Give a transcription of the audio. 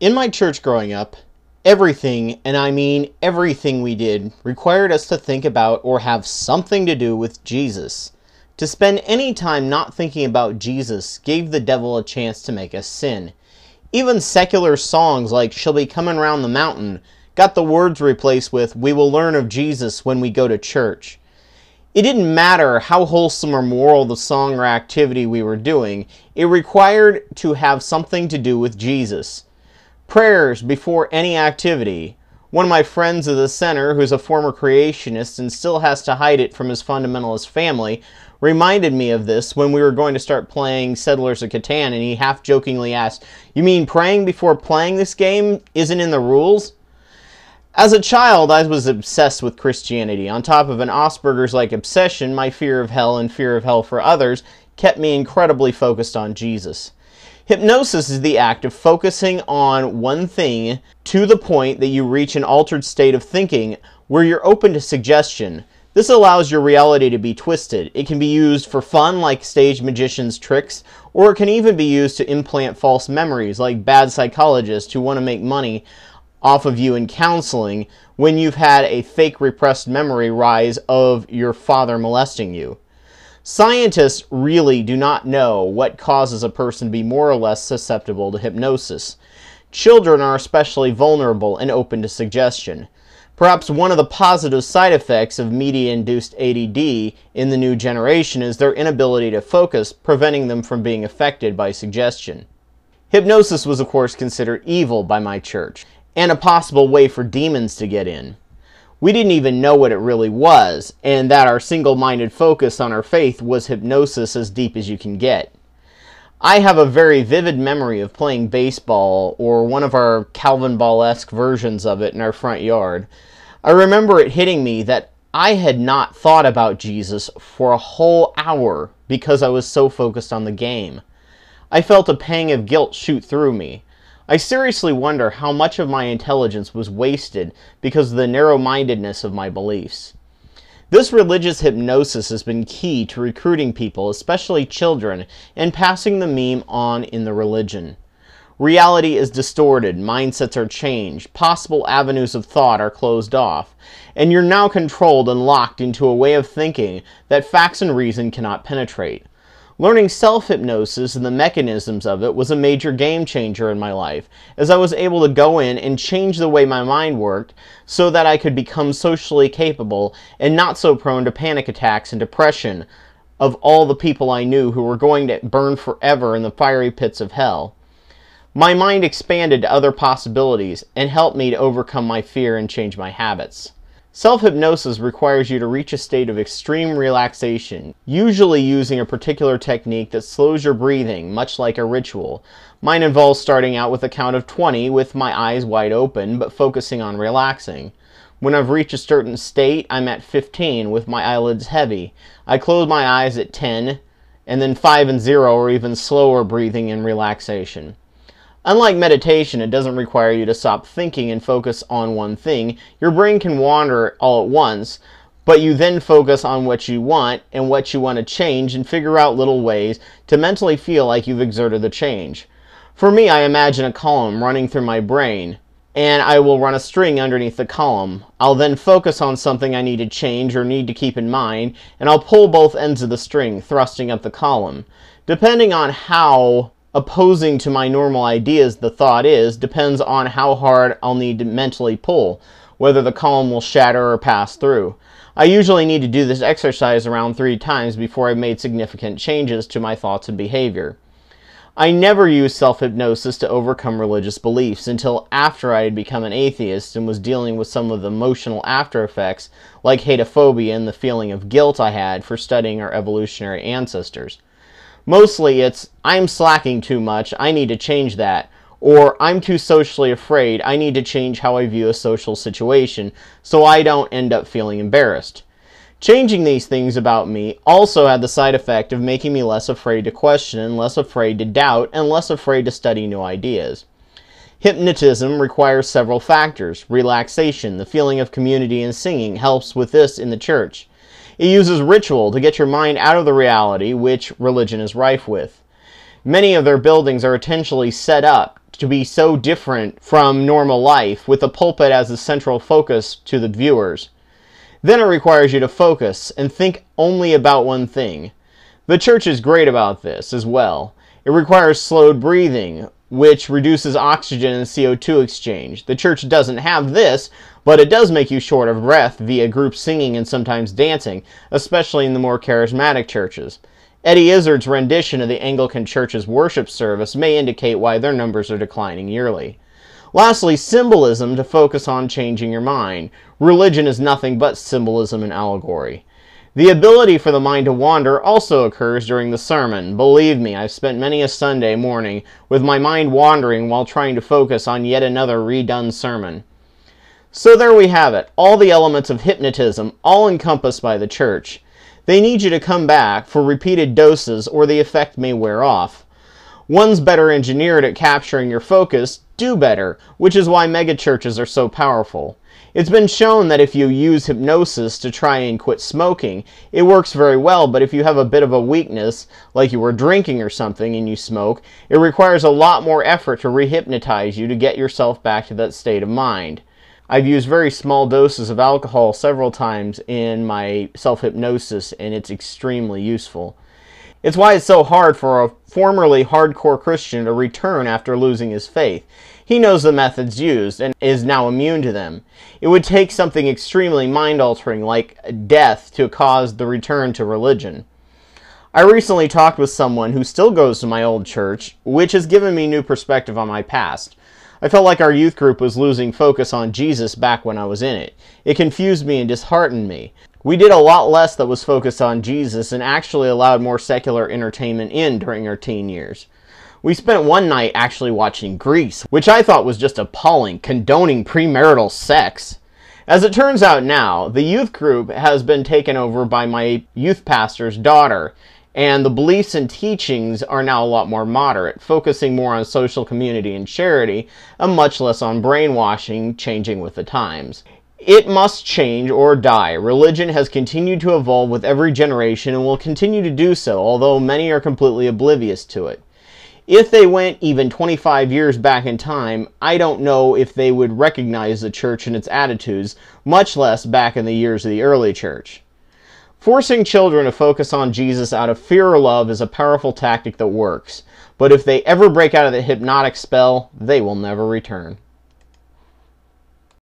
In my church growing up, everything, and I mean everything we did, required us to think about or have something to do with Jesus. To spend any time not thinking about Jesus gave the devil a chance to make us sin. Even secular songs like She'll Be Coming Round the Mountain got the words replaced with We will learn of Jesus when we go to church. It didn't matter how wholesome or moral the song or activity we were doing, it required to have something to do with Jesus. Prayers before any activity. One of my friends at the center, who's a former creationist and still has to hide it from his fundamentalist family, reminded me of this when we were going to start playing Settlers of Catan, and he half jokingly asked, You mean praying before playing this game isn't in the rules? As a child, I was obsessed with Christianity. On top of an Asperger's like obsession, my fear of hell and fear of hell for others kept me incredibly focused on Jesus. Hypnosis is the act of focusing on one thing to the point that you reach an altered state of thinking where you're open to suggestion. This allows your reality to be twisted. It can be used for fun, like stage magicians' tricks, or it can even be used to implant false memories, like bad psychologists who want to make money off of you in counseling when you've had a fake repressed memory rise of your father molesting you. Scientists really do not know what causes a person to be more or less susceptible to hypnosis. Children are especially vulnerable and open to suggestion. Perhaps one of the positive side effects of media induced ADD in the new generation is their inability to focus, preventing them from being affected by suggestion. Hypnosis was, of course, considered evil by my church, and a possible way for demons to get in we didn't even know what it really was, and that our single minded focus on our faith was hypnosis as deep as you can get. I have a very vivid memory of playing baseball or one of our Calvinball esque versions of it in our front yard. I remember it hitting me that I had not thought about Jesus for a whole hour because I was so focused on the game. I felt a pang of guilt shoot through me. I seriously wonder how much of my intelligence was wasted because of the narrow mindedness of my beliefs. This religious hypnosis has been key to recruiting people, especially children, and passing the meme on in the religion. Reality is distorted, mindsets are changed, possible avenues of thought are closed off, and you're now controlled and locked into a way of thinking that facts and reason cannot penetrate. Learning self hypnosis and the mechanisms of it was a major game changer in my life, as I was able to go in and change the way my mind worked so that I could become socially capable and not so prone to panic attacks and depression of all the people I knew who were going to burn forever in the fiery pits of hell. My mind expanded to other possibilities and helped me to overcome my fear and change my habits. Self hypnosis requires you to reach a state of extreme relaxation, usually using a particular technique that slows your breathing, much like a ritual. Mine involves starting out with a count of 20 with my eyes wide open, but focusing on relaxing. When I've reached a certain state, I'm at 15 with my eyelids heavy. I close my eyes at 10, and then 5 and 0 or even slower breathing and relaxation. Unlike meditation, it doesn't require you to stop thinking and focus on one thing. Your brain can wander all at once, but you then focus on what you want and what you want to change and figure out little ways to mentally feel like you've exerted the change. For me, I imagine a column running through my brain, and I will run a string underneath the column. I'll then focus on something I need to change or need to keep in mind, and I'll pull both ends of the string, thrusting up the column. Depending on how opposing to my normal ideas the thought is depends on how hard I'll need to mentally pull, whether the column will shatter or pass through. I usually need to do this exercise around three times before I've made significant changes to my thoughts and behavior. I never used self hypnosis to overcome religious beliefs until after I had become an atheist and was dealing with some of the emotional after effects, like hadephobia and the feeling of guilt I had for studying our evolutionary ancestors. Mostly it's, I'm slacking too much, I need to change that. Or, I'm too socially afraid, I need to change how I view a social situation so I don't end up feeling embarrassed. Changing these things about me also had the side effect of making me less afraid to question less afraid to doubt and less afraid to study new ideas. Hypnotism requires several factors. Relaxation, the feeling of community and singing helps with this in the church. It uses ritual to get your mind out of the reality which religion is rife with. Many of their buildings are intentionally set up to be so different from normal life, with the pulpit as the central focus to the viewers. Then it requires you to focus and think only about one thing. The church is great about this as well. It requires slowed breathing, which reduces oxygen and CO2 exchange. The church doesn't have this, but it does make you short of breath via group singing and sometimes dancing, especially in the more charismatic churches. Eddie Izzard's rendition of the Anglican Church's worship service may indicate why their numbers are declining yearly. Lastly, symbolism to focus on changing your mind. Religion is nothing but symbolism and allegory. The ability for the mind to wander also occurs during the sermon. Believe me, I've spent many a Sunday morning with my mind wandering while trying to focus on yet another redone sermon. So there we have it, all the elements of hypnotism, all encompassed by the church. They need you to come back for repeated doses or the effect may wear off. One's better engineered at capturing your focus do better, which is why megachurches are so powerful. It's been shown that if you use hypnosis to try and quit smoking, it works very well, but if you have a bit of a weakness, like you were drinking or something and you smoke, it requires a lot more effort to rehypnotize you to get yourself back to that state of mind. I've used very small doses of alcohol several times in my self hypnosis, and it's extremely useful. It's why it's so hard for a formerly hardcore Christian to return after losing his faith. He knows the methods used and is now immune to them. It would take something extremely mind altering like death to cause the return to religion. I recently talked with someone who still goes to my old church, which has given me new perspective on my past. I felt like our youth group was losing focus on Jesus back when I was in it. It confused me and disheartened me. We did a lot less that was focused on Jesus and actually allowed more secular entertainment in during our teen years. We spent one night actually watching Grease, which I thought was just appalling, condoning premarital sex. As it turns out now, the youth group has been taken over by my youth pastor's daughter, and the beliefs and teachings are now a lot more moderate, focusing more on social community and charity, and much less on brainwashing, changing with the times. It must change or die. Religion has continued to evolve with every generation and will continue to do so, although many are completely oblivious to it. If they went even 25 years back in time, I don't know if they would recognize the church and its attitudes, much less back in the years of the early church. Forcing children to focus on Jesus out of fear or love is a powerful tactic that works, but if they ever break out of the hypnotic spell, they will never return.